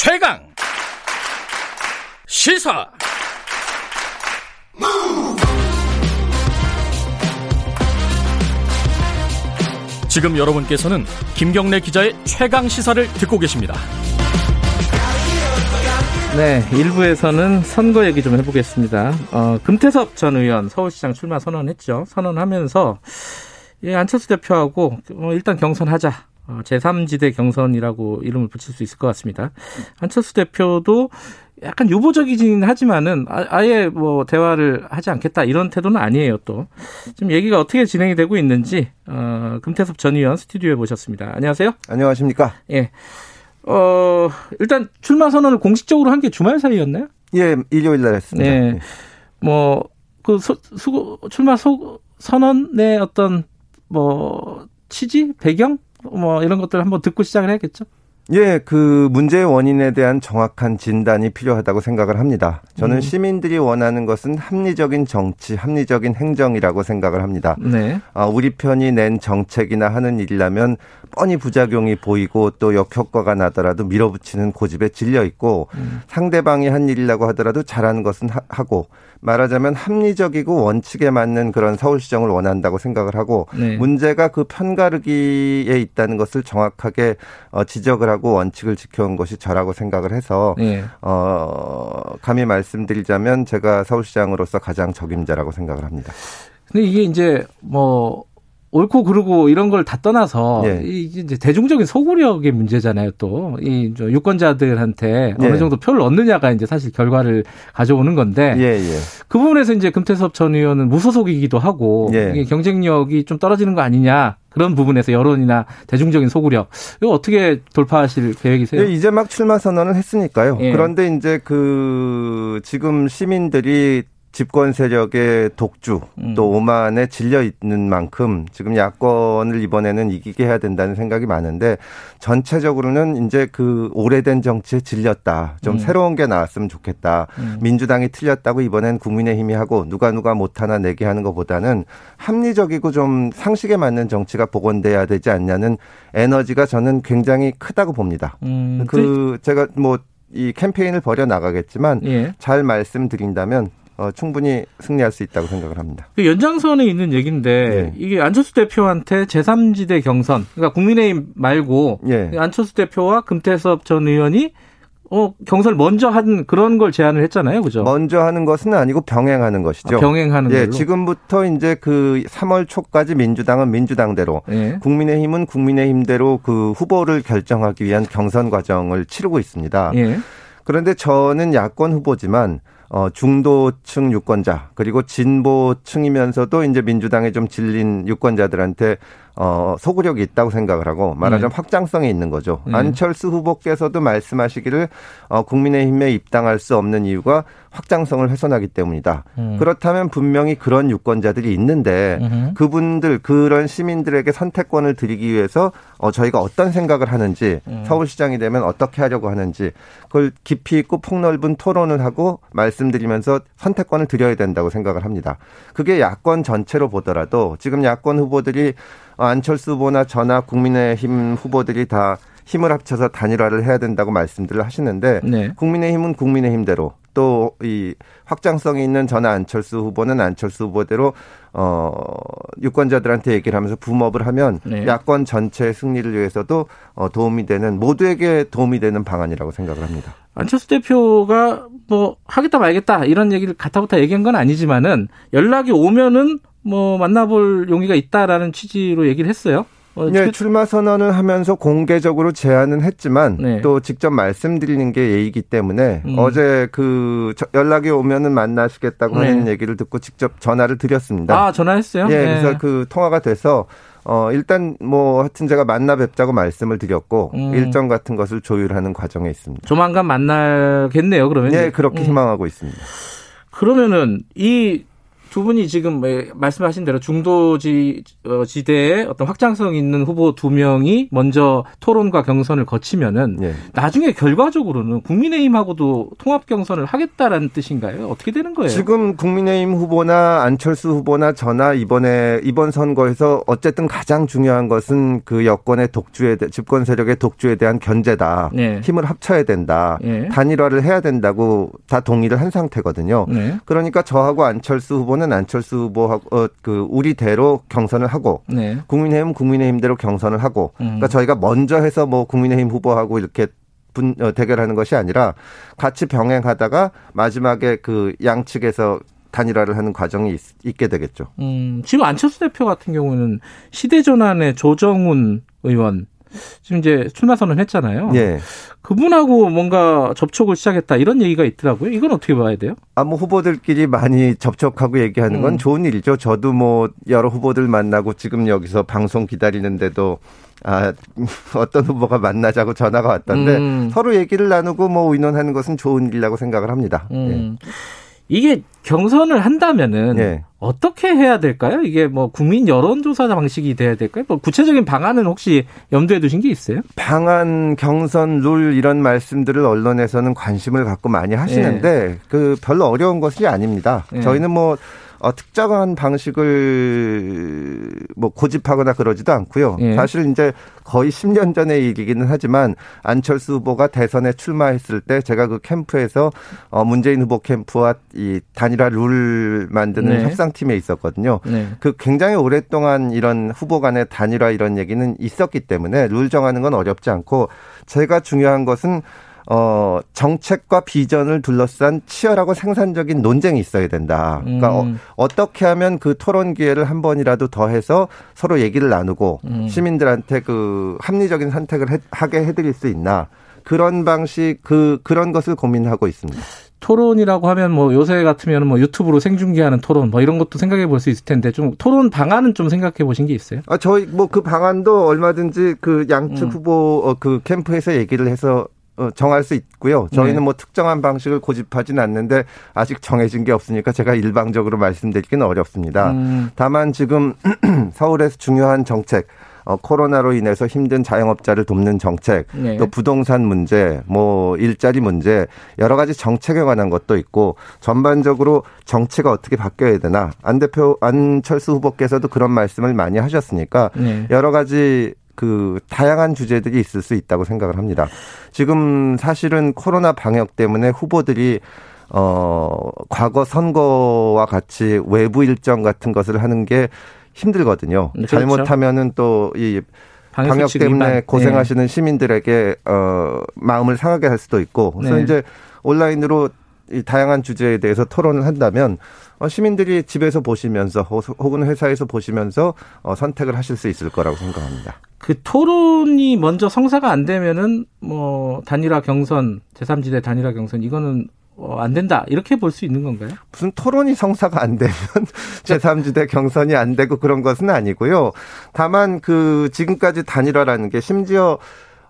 최강 시사 지금 여러분께서는 김경래 기자의 최강 시사를 듣고 계십니다. 네, 1부에서는 선거 얘기 좀 해보겠습니다. 어, 금태섭 전 의원 서울시장 출마 선언했죠. 선언하면서 예, 안철수 대표하고 어, 일단 경선하자. 어, 제3지대 경선이라고 이름을 붙일 수 있을 것 같습니다. 안철수 대표도 약간 유보적이긴 하지만은 아, 예 뭐 대화를 하지 않겠다 이런 태도는 아니에요 또. 지금 얘기가 어떻게 진행이 되고 있는지 어, 금태섭 전 의원 스튜디오에 모셨습니다. 안녕하세요. 안녕하십니까. 예. 어, 일단 출마 선언을 공식적으로 한 게 주말 사이였나요? 예, 일요일 날 했습니다. 네. 네. 뭐, 그, 수, 수, 출마 소, 선언의 어떤, 뭐, 취지? 배경? 뭐, 이런 것들 한번 듣고 시작을 해야겠죠? 예, 그 문제의 원인에 대한 정확한 진단이 필요하다고 생각을 합니다. 저는 음. 시민들이 원하는 것은 합리적인 정치, 합리적인 행정이라고 생각을 합니다. 네. 아, 우리 편이 낸 정책이나 하는 일이라면 뻔히 부작용이 보이고 또 역효과가 나더라도 밀어붙이는 고집에 질려 있고 음. 상대방이 한 일이라고 하더라도 잘하는 것은 하고 말하자면 합리적이고 원칙에 맞는 그런 서울시정을 원한다고 생각을 하고 네. 문제가 그 편가르기에 있다는 것을 정확하게 어, 지적을 하고 원칙을 지켜온 것이 저라고 생각을 해서 네. 어, 감히 말씀드리자면 제가 서울시장으로서 가장 적임자라고 생각을 합니다. 근데 이게 이제 뭐 옳고 그르고 이런 걸 다 떠나서 예. 이제 대중적인 소구력의 문제잖아요. 또이 유권자들한테 예. 어느 정도 표를 얻느냐가 이제 사실 결과를 가져오는 건데 예, 예. 그 부분에서 이제 금태섭 전 의원은 무소속이기도 하고 예. 이게 경쟁력이 좀 떨어지는 거 아니냐. 그런 부분에서 여론이나 대중적인 소구력 이거 어떻게 돌파하실 계획이세요? 예, 이제 막 출마 선언을 했으니까요. 그런데 이제 그 지금 시민들이 집권 세력의 독주 음. 또 오만에 질려 있는 만큼 지금 야권을 이번에는 이기게 해야 된다는 생각이 많은데 전체적으로는 이제 그 오래된 정치에 질렸다. 좀 음. 새로운 게 나왔으면 좋겠다. 음. 민주당이 틀렸다고 이번엔 국민의힘이 하고 누가 누가 못하나 내게 하는 것보다는 합리적이고 좀 상식에 맞는 정치가 복원돼야 되지 않냐는 에너지가 저는 굉장히 크다고 봅니다. 음. 그 제가 뭐이 캠페인을 벌여 나가겠지만 예. 잘 말씀드린다면 어, 충분히 승리할 수 있다고 생각을 합니다. 그 연장선에 있는 얘기인데 네. 이게 안철수 대표한테 제3지대 경선, 그러니까 국민의힘 말고 네. 안철수 대표와 금태섭 전 의원이 어, 경선을 먼저 한 그런 걸 제안을 했잖아요. 그죠? 먼저 하는 것은 아니고 병행하는 것이죠. 아, 병행하는 예, 걸로? 지금부터 이제 그 3월 초까지 민주당은 민주당대로 예. 국민의힘은 국민의힘대로 그 후보를 결정하기 위한 경선 과정을 치르고 있습니다. 예. 그런데 저는 야권 후보지만 어, 중도층 유권자 그리고 진보층이면서도 이제 민주당에 좀 질린 유권자들한테 어, 소구력이 있다고 생각을 하고 말하자면 네. 확장성이 있는 거죠. 네. 안철수 후보께서도 말씀하시기를 어, 국민의힘에 입당할 수 없는 이유가 확장성을 훼손하기 때문이다. 음. 그렇다면 분명히 그런 유권자들이 있는데 음흠. 그분들 그런 시민들에게 선택권을 드리기 위해서 어, 저희가 어떤 생각을 하는지 음. 서울시장이 되면 어떻게 하려고 하는지 그걸 깊이 있고 폭넓은 토론을 하고 말씀드리면서 선택권을 드려야 된다고 생각을 합니다. 그게 야권 전체로 보더라도 지금 야권 후보들이 안철수 후보나 저나 국민의힘 후보들이 다 힘을 합쳐서 단일화를 해야 된다고 말씀들을 하시는데 네. 국민의힘은 국민의힘대로 또 이 확장성이 있는 전화 안철수 후보는 안철수 후보대로 어 유권자들한테 얘기를 하면서 붐업을 하면 네. 야권 전체의 승리를 위해서도 어 도움이 되는 모두에게 도움이 되는 방안이라고 생각을 합니다. 안철수 대표가 뭐 하겠다 말겠다 이런 얘기를 가타부타 얘기한 건 아니지만은 연락이 오면은 뭐 만나볼 용의가 있다라는 취지로 얘기를 했어요. 어, 네, 출마 선언을 하면서 공개적으로 제안은 했지만 네. 또 직접 말씀드리는 게 예의이기 때문에 음. 어제 그 연락이 오면은 만나시겠다고 네. 하는 얘기를 듣고 직접 전화를 드렸습니다. 아, 전화했어요? 예, 네. 그래서 그 통화가 돼서 어, 일단 뭐 하여튼 제가 만나 뵙자고 말씀을 드렸고 음. 일정 같은 것을 조율하는 과정에 있습니다. 조만간 만나겠네요, 그러면. 네, 그렇게 음. 희망하고 있습니다. 그러면은 이 두 분이 지금 말씀하신 대로 중도지 어, 지대에 어떤 확장성 있는 후보 두 명이 먼저 토론과 경선을 거치면은 예. 나중에 결과적으로는 국민의힘하고도 통합 경선을 하겠다라는 뜻인가요? 어떻게 되는 거예요? 지금 국민의힘 후보나 안철수 후보나 저나 이번에 이번 선거에서 어쨌든 가장 중요한 것은 그 여권의 독주에 집권 세력의 독주에 대한 견제다. 네. 힘을 합쳐야 된다. 네. 단일화를 해야 된다고 다 동의를 한 상태거든요. 네. 그러니까 저하고 안철수 후보는 안철수 후보하고 어, 그 우리대로 경선을 하고 네. 국민의힘 국민의힘대로 경선을 하고 음. 그러니까 저희가 먼저 해서 뭐 국민의힘 후보하고 이렇게 분, 어, 대결하는 것이 아니라 같이 병행하다가 마지막에 그 양측에서 단일화를 하는 과정이 있, 게 되겠죠. 음, 지금 안철수 대표 같은 경우는 시대전환의 조정훈 의원 지금 이제 출마 선언했잖아요. 예. 그분하고 뭔가 접촉을 시작했다 이런 얘기가 있더라고요. 이건 어떻게 봐야 돼요? 아, 뭐 후보들끼리 많이 접촉하고 얘기하는 건 음. 좋은 일이죠. 저도 뭐 여러 후보들 만나고 지금 여기서 방송 기다리는데도 아, 어떤 후보가 만나자고 전화가 왔던데 음. 서로 얘기를 나누고 뭐 의논하는 것은 좋은 일이라고 생각을 합니다. 음. 예. 이게 경선을 한다면은 예. 어떻게 해야 될까요? 이게 뭐 국민 여론조사 방식이 돼야 될까요? 뭐 구체적인 방안은 혹시 염두에 두신 게 있어요? 방안, 경선, 룰 이런 말씀들을 언론에서는 관심을 갖고 많이 하시는데 예. 그 별로 어려운 것이 아닙니다. 예. 저희는 뭐 어, 특정한 방식을 뭐 고집하거나 그러지도 않고요. 예. 사실 이제 거의 10년 전의 일이기는 하지만 안철수 후보가 대선에 출마했을 때 제가 그 캠프에서 어, 문재인 후보 캠프와 이 단일화 룰 만드는 네. 협상팀에 있었거든요. 네. 그 굉장히 오랫동안 이런 후보 간의 단일화 이런 얘기는 있었기 때문에 룰 정하는 건 어렵지 않고 제가 중요한 것은 어, 정책과 비전을 둘러싼 치열하고 생산적인 논쟁이 있어야 된다. 그러니까 음. 어, 떻게 하면 그 토론 기회를 한 번이라도 더 해서 서로 얘기를 나누고 음. 시민들한테 그 합리적인 선택을 해, 하게 해드릴 수 있나. 그런 방식, 그, 그런 것을 고민하고 있습니다. 토론이라고 하면 뭐 요새 같으면 뭐 유튜브로 생중계하는 토론 뭐 이런 것도 생각해 볼 수 있을 텐데 좀 토론 방안은 좀 생각해 보신 게 있어요? 아 저희 뭐 그 방안도 얼마든지 그 양측 음. 후보 어, 그 캠프에서 얘기를 해서 어, 정할 수 있고요. 저희는 네. 뭐 특정한 방식을 고집하지는 않는데 아직 정해진 게 없으니까 제가 일방적으로 말씀드리기는 어렵습니다. 음. 다만 지금 서울에서 중요한 정책 어, 코로나로 인해서 힘든 자영업자를 돕는 정책, 네. 또 부동산 문제, 뭐 일자리 문제, 여러 가지 정책에 관한 것도 있고 전반적으로 정치가 어떻게 바뀌어야 되나 안 대표 안철수 후보께서도 그런 말씀을 많이 하셨으니까 네. 여러 가지 그 다양한 주제들이 있을 수 있다고 생각을 합니다. 지금 사실은 코로나 방역 때문에 후보들이 어 과거 선거와 같이 외부 일정 같은 것을 하는 게 힘들거든요. 그렇죠. 잘못하면은 또이 방역 때문에. 고생하시는 네. 시민들에게 어 마음을 상하게 할 수도 있고 그래서 네. 이제 온라인으로 이 다양한 주제에 대해서 토론을 한다면 어, 시민들이 집에서 보시면서 혹은 회사에서 보시면서 어, 선택을 하실 수 있을 거라고 생각합니다. 그 토론이 먼저 성사가 안 되면은 뭐 단일화 경선 제3지대 단일화 경선 이거는 어, 안 된다 이렇게 볼 수 있는 건가요? 무슨 토론이 성사가 안 되면 제3지대 경선이 안 되고 그런 것은 아니고요. 다만 그 지금까지 단일화라는 게 심지어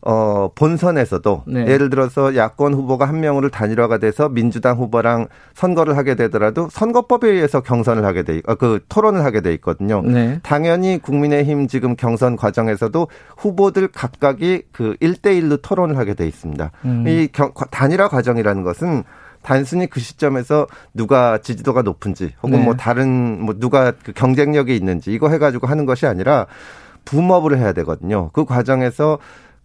어, 본선에서도 네. 예를 들어서 야권 후보가 한 명으로 단일화가 돼서 민주당 후보랑 선거를 하게 되더라도 선거법에 의해서 경선을 하게 돼, 어, 그 토론을 하게 돼 있거든요. 네. 당연히 국민의힘 지금 경선 과정에서도 후보들 각각이 그 1대1로 토론을 하게 돼 있습니다. 음. 이 경, 단일화 과정이라는 것은 단순히 그 시점에서 누가 지지도가 높은지 혹은 네. 뭐 다른 뭐 누가 그 경쟁력이 있는지 이거 해가지고 하는 것이 아니라 붐업을 해야 되거든요. 그 과정에서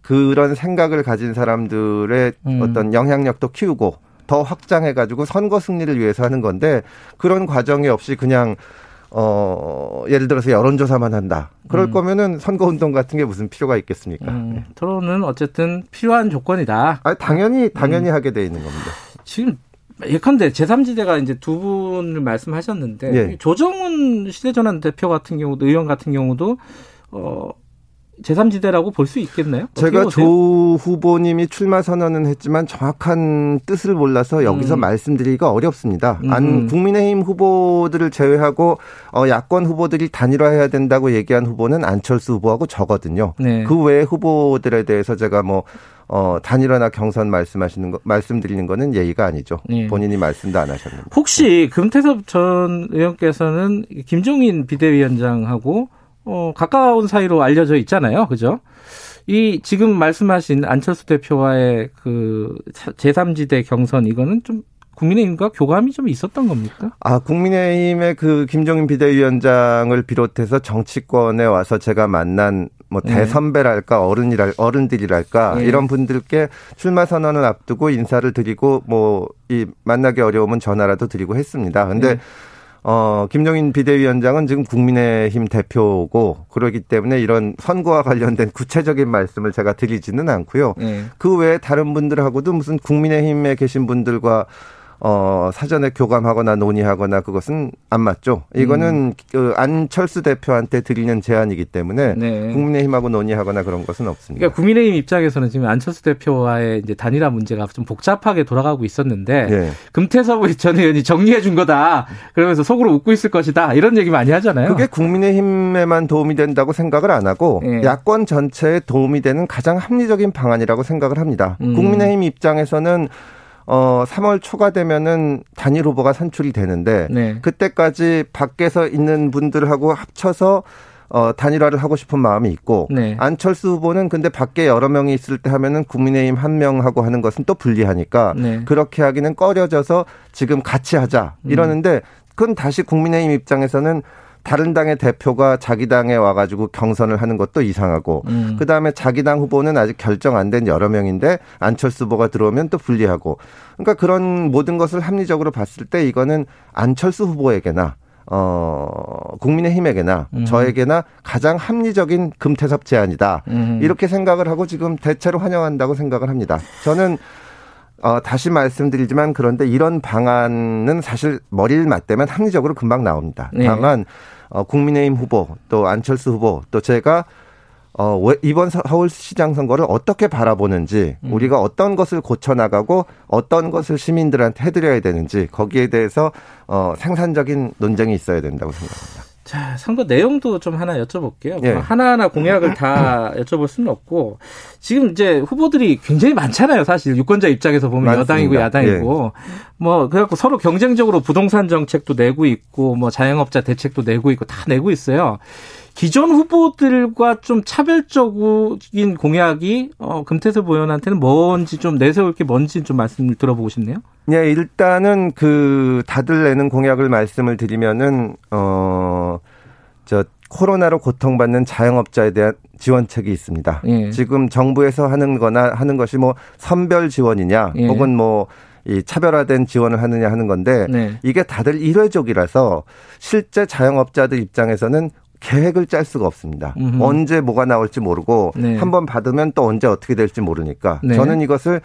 그런 생각을 가진 사람들의 음. 어떤 영향력도 키우고 더 확장해가지고 선거 승리를 위해서 하는 건데 그런 과정이 없이 그냥 어, 예를 들어서 여론조사만 한다. 그럴 음. 거면은 선거운동 같은 게 무슨 필요가 있겠습니까? 음. 네. 토론은 어쨌든 필요한 조건이다. 아, 당연히, 당연히 음. 하게 돼 있는 겁니다. 지금 예컨대 제3지대가 이제 두 분을 말씀하셨는데 예. 조정훈 시대전환 대표 같은 경우도 의원 같은 경우도 어 제3지대라고 볼 수 있겠나요? 제가 조 후보님이 출마 선언은 했지만 정확한 뜻을 몰라서 여기서 음. 말씀드리기가 어렵습니다. 음. 안 국민의힘 후보들을 제외하고 어, 야권 후보들이 단일화해야 된다고 얘기한 후보는 안철수 후보하고 저거든요. 네. 그 외의 후보들에 대해서 제가 뭐 어, 단일화나 경선 말씀하시는 거, 말씀드리는 거는 예의가 아니죠. 네. 본인이 말씀도 안 하셨는데. 혹시 금태섭 전 의원께서는 김종인 비대위원장하고 어, 가까운 사이로 알려져 있잖아요. 그죠? 이 지금 말씀하신 안철수 대표와의 그 제3지대 경선 이거는 좀 국민의힘과 교감이 좀 있었던 겁니까? 아, 국민의힘의 그 김종인 비대위원장을 비롯해서 정치권에 와서 제가 만난 뭐 네. 대선배랄까 어른이랄 어른들이랄까 네. 이런 분들께 출마 선언을 앞두고 인사를 드리고 뭐 이 만나기 어려우면 전화라도 드리고 했습니다. 근데 네. 어, 김정인 비대위원장은 지금 국민의힘 대표고 그러기 때문에 이런 선거와 관련된 구체적인 말씀을 제가 드리지는 않고요. 네. 그 외에 다른 분들하고도 무슨 국민의힘에 계신 분들과 어, 사전에 교감하거나 논의하거나 그것은 안 맞죠. 이거는 음. 그 안철수 대표한테 드리는 제안이기 때문에 네. 국민의힘하고 논의하거나 그런 것은 없습니다. 그러니까 국민의힘 입장에서는 지금 안철수 대표와의 이제 단일화 문제가 좀 복잡하게 돌아가고 있었는데 네. 금태섭 전 의원이 정리해 준 거다. 그러면서 속으로 웃고 있을 것이다. 이런 얘기 많이 하잖아요. 그게 국민의힘에만 도움이 된다고 생각을 안 하고 네. 야권 전체에 도움이 되는 가장 합리적인 방안이라고 생각을 합니다. 음. 국민의힘 입장에서는 어 3월 초가 되면은 단일 후보가 선출이 되는데 네. 그때까지 밖에서 있는 분들하고 합쳐서 어, 단일화를 하고 싶은 마음이 있고 네. 안철수 후보는 근데 밖에 여러 명이 있을 때 하면은 국민의힘 한 명하고 하는 것은 또 불리하니까 네. 그렇게 하기는 꺼려져서 지금 같이 하자 음. 이러는데 그건 다시 국민의힘 입장에서는 다른 당의 대표가 자기 당에 와가지고 경선을 하는 것도 이상하고 음. 그 다음에 자기 당 후보는 아직 결정 안 된 여러 명인데 안철수 후보가 들어오면 또 불리하고 그러니까 그런 모든 것을 합리적으로 봤을 때 이거는 안철수 후보에게나 어, 국민의힘에게나 음. 저에게나 가장 합리적인 금태섭 제안이다. 음. 이렇게 생각을 하고 지금 대체로 환영한다고 생각을 합니다. 저는 어, 다시 말씀드리지만 그런데 이런 방안은 사실 머리를 맞대면 합리적으로 금방 나옵니다. 네. 다만 어, 국민의힘 후보 또 안철수 후보 또 제가 어, 이번 서울시장 선거를 어떻게 바라보는지, 음. 우리가 어떤 것을 고쳐나가고 어떤 것을 시민들한테 해드려야 되는지, 거기에 대해서, 어, 생산적인 논쟁이 있어야 된다고 생각합니다. 자, 선거 내용도 좀 하나 여쭤볼게요. 예. 하나하나 공약을 다 여쭤볼 수는 없고, 지금 이제 후보들이 굉장히 많잖아요. 사실 유권자 입장에서 보면 맞습니다. 여당이고 야당이고, 예. 뭐, 그래갖고 서로 경쟁적으로 부동산 정책도 내고 있고, 뭐 자영업자 대책도 내고 있고, 다 내고 있어요. 기존 후보들과 좀 차별적인 공약이 어, 금태섭 의원한테는 뭔지 좀 내세울 게 뭔지 좀 말씀을 들어보고 싶네요. 네, 일단은 그 다들 내는 공약을 말씀을 드리면은 어 저 코로나로 고통받는 자영업자에 대한 지원책이 있습니다. 예. 지금 정부에서 하는 거나 하는 것이 뭐 선별 지원이냐 예. 혹은 뭐이 차별화된 지원을 하느냐 하는 건데 네. 이게 다들 일회적이라서 실제 자영업자들 입장에서는 계획을 짤 수가 없습니다. 음흠. 언제 뭐가 나올지 모르고 네. 한번 받으면 또 언제 어떻게 될지 모르니까 네. 저는 이것을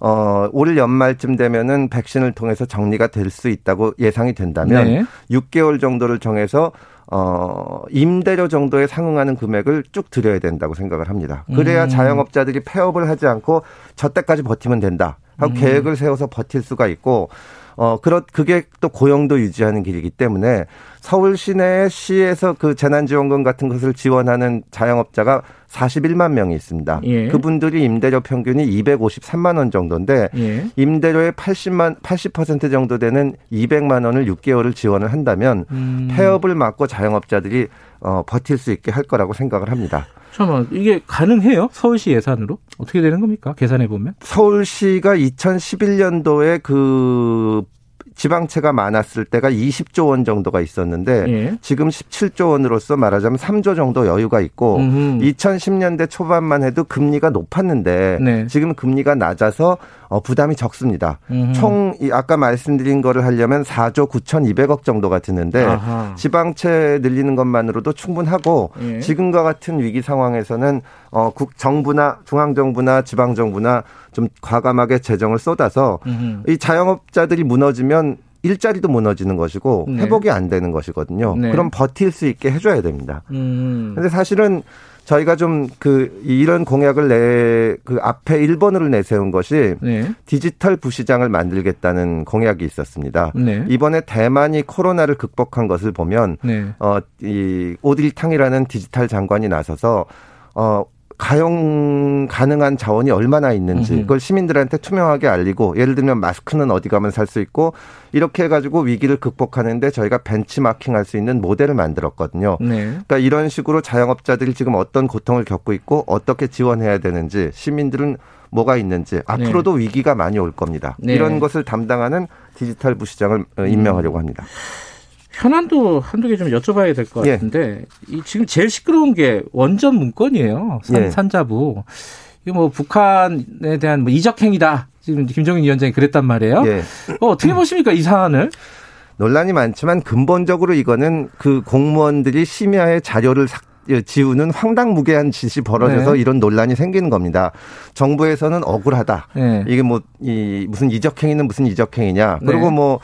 어, 올 연말쯤 되면은 백신을 통해서 정리가 될 수 있다고 예상이 된다면 네. 6개월 정도를 정해서 어, 임대료 정도에 상응하는 금액을 쭉 드려야 된다고 생각을 합니다. 그래야 음. 자영업자들이 폐업을 하지 않고 저 때까지 버티면 된다. 하고 음. 계획을 세워서 버틸 수가 있고 어, 그렇, 그게 또 고용도 유지하는 길이기 때문에 서울 시내 시에서 그 재난지원금 같은 것을 지원하는 자영업자가 41만 명이 있습니다. 예. 그분들이 임대료 평균이 253만 원 정도인데 예. 임대료의 80만 80% 정도 되는 200만 원을 6개월을 지원을 한다면 음. 폐업을 막고 자영업자들이 어, 버틸 수 있게 할 거라고 생각을 합니다. 잠깐만 이게 가능해요? 서울시 예산으로 어떻게 되는 겁니까? 계산해 보면 서울시가 2011년도에 그 지방채가 많았을 때가 20조 원 정도가 있었는데 예. 지금 17조 원으로서 말하자면 3조 정도 여유가 있고 음흠. 2010년대 초반만 해도 금리가 높았는데 네. 지금 금리가 낮아서 어, 부담이 적습니다. 음흠. 총 아까 말씀드린 거를 하려면 4조 9,200억 정도가 드는데 아하. 지방채 늘리는 것만으로도 충분하고 예. 지금과 같은 위기 상황에서는 어, 국 정부나 중앙 정부나 지방 정부나 좀 과감하게 재정을 쏟아서 음흠. 이 자영업자들이 무너지면 일자리도 무너지는 것이고 네. 회복이 안 되는 것이거든요. 네. 그럼 버틸 수 있게 해줘야 됩니다. 음. 근데 사실은 저희가 좀 그 이런 공약을 내 그 앞에 1번으로 내세운 것이 네. 디지털 부시장을 만들겠다는 공약이 있었습니다. 네. 이번에 대만이 코로나를 극복한 것을 보면 네. 어이 오딜탕이라는 디지털 장관이 나서서 어 가용 가능한 자원이 얼마나 있는지 그걸 시민들한테 투명하게 알리고 예를 들면 마스크는 어디 가면 살 수 있고 이렇게 해가지고 위기를 극복하는데 저희가 벤치마킹할 수 있는 모델을 만들었거든요. 네. 그러니까 이런 식으로 자영업자들이 지금 어떤 고통을 겪고 있고 어떻게 지원해야 되는지 시민들은 뭐가 있는지 앞으로도 네. 위기가 많이 올 겁니다. 네. 이런 것을 담당하는 디지털 부시장을 어, 임명하려고 합니다. 음. 현안도 한두 개 좀 여쭤봐야 될 것 같은데 예. 이 지금 제일 시끄러운 게 원전 문건이에요. 산, 예. 산자부. 이거 뭐 북한에 대한 뭐 이적 행위다. 지금 김정인 위원장이 그랬단 말이에요. 예. 어, 어떻게 보십니까 이 사안을? 논란이 많지만 근본적으로 이거는 그 공무원들이 심야에 자료를 삭 지우는 황당무계한 짓이 벌어져서 네. 이런 논란이 생기는 겁니다. 정부에서는 억울하다. 네. 이게 뭐 이 무슨 이적행위는 무슨 이적행위냐. 그리고 네. 뭐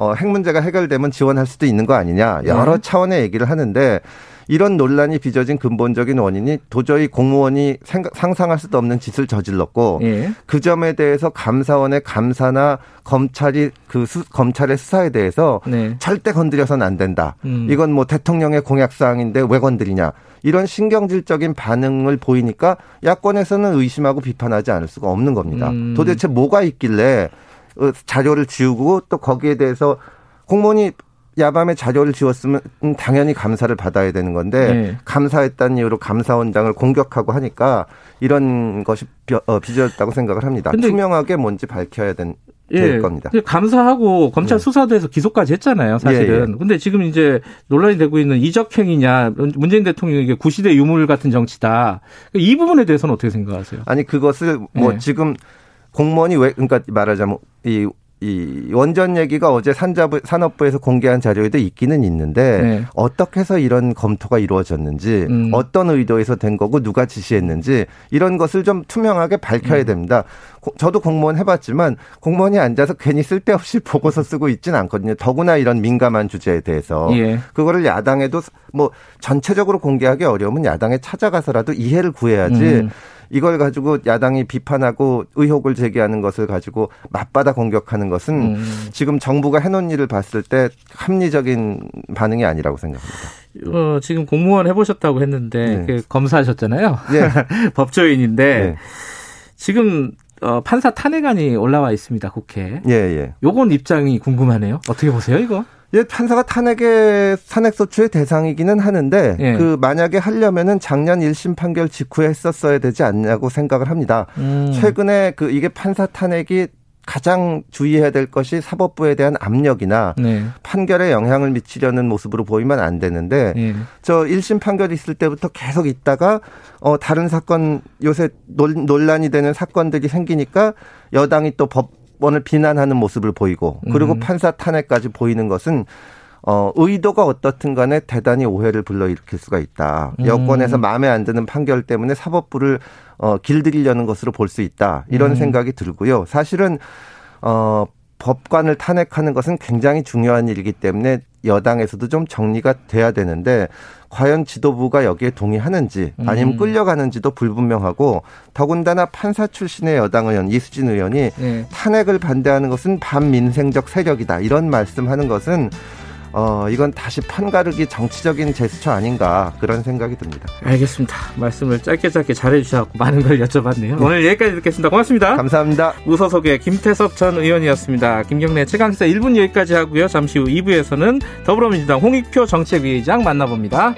어, 핵 문제가 해결되면 지원할 수도 있는 거 아니냐 여러 네. 차원의 얘기를 하는데 이런 논란이 빚어진 근본적인 원인이 도저히 공무원이 생각, 상상할 수도 없는 짓을 저질렀고 예. 그 점에 대해서 감사원의 감사나 검찰이 그 수, 검찰의 수사에 대해서 네. 절대 건드려서는 안 된다. 음. 이건 뭐 대통령의 공약 사항인데 왜 건드리냐. 이런 신경질적인 반응을 보이니까 야권에서는 의심하고 비판하지 않을 수가 없는 겁니다. 음. 도대체 뭐가 있길래 어, 자료를 지우고 또 거기에 대해서 공무원이 야밤에 자료를 지웠으면 당연히 감사를 받아야 되는 건데 네. 감사했다는 이유로 감사원장을 공격하고 하니까 이런 것이 어, 빚어졌다고 생각을 합니다. 투명하게 뭔지 밝혀야 된, 예, 될 겁니다. 감사하고 검찰 네. 수사도 해서 기소까지 했잖아요, 사실은. 예, 예. 근데 지금 이제 논란이 되고 있는 이적행위냐, 문재인 대통령에게 구시대 유물 같은 정치다. 이 부분에 대해서는 어떻게 생각하세요? 아니, 그것을 뭐 예. 지금 공무원이 왜 그러니까 말하자면 이, 이 원전 얘기가 어제 산자부, 산업부에서 공개한 자료에도 있기는 있는데 네. 어떻게 해서 이런 검토가 이루어졌는지 음. 어떤 의도에서 된 거고 누가 지시했는지 이런 것을 좀 투명하게 밝혀야 음. 됩니다. 고, 저도 공무원 해봤지만 공무원이 앉아서 괜히 쓸데없이 보고서 쓰고 있지는 않거든요. 더구나 이런 민감한 주제에 대해서 예. 그거를 야당에도 뭐 전체적으로 공개하기 어려우면 야당에 찾아가서라도 이해를 구해야지. 음. 이걸 가지고 야당이 비판하고 의혹을 제기하는 것을 가지고 맞받아 공격하는 것은 음. 지금 정부가 해놓은 일을 봤을 때 합리적인 반응이 아니라고 생각합니다. 어, 지금 공무원 해보셨다고 했는데 네. 그 검사하셨잖아요. 네. 법조인인데 네. 지금 어, 판사 탄핵안이 올라와 있습니다 국회. 예 예. 요건 입장이 궁금하네요. 어떻게 보세요 이거? 예, 판사가 탄핵의 탄핵 소추의 대상이기는 하는데 예. 그 만약에 하려면은 작년 1심 판결 직후에 했었어야 되지 않냐고 생각을 합니다. 음. 최근에 그 이게 판사 탄핵이 가장 주의해야 될 것이 사법부에 대한 압력이나 네. 판결에 영향을 미치려는 모습으로 보이면 안 되는데 네. 저 1심 판결 있을 때부터 계속 있다가 어 다른 사건 요새 논란이 되는 사건들이 생기니까 여당이 또법 정권을 비난하는 모습을 보이고 그리고 음. 판사 탄핵까지 보이는 것은 어, 의도가 어떻든 간에 대단히 오해를 불러일으킬 수가 있다. 음. 여권에서 마음에 안 드는 판결 때문에 사법부를 어, 길들이려는 것으로 볼 수 있다. 이런 음. 생각이 들고요. 사실은 어, 법관을 탄핵하는 것은 굉장히 중요한 일이기 때문에 여당에서도 좀 정리가 돼야 되는데 과연 지도부가 여기에 동의하는지 아니면 음. 끌려가는지도 불분명하고 더군다나 판사 출신의 여당 의원 이수진 의원이 네. 탄핵을 반대하는 것은 반민생적 세력이다 이런 말씀하는 것은 어, 이건 다시 판가르기 정치적인 제스처 아닌가 그런 생각이 듭니다. 알겠습니다. 말씀을 짧게 짧게 잘해주셔서 많은 걸 여쭤봤네요. 네. 오늘 여기까지 듣겠습니다. 고맙습니다. 감사합니다. 우소속의 김태섭 전 의원이었습니다. 김경래 최강기사 1분 여기까지 하고요. 잠시 후 2부에서는 더불어민주당 홍익표 정책위의장 만나봅니다.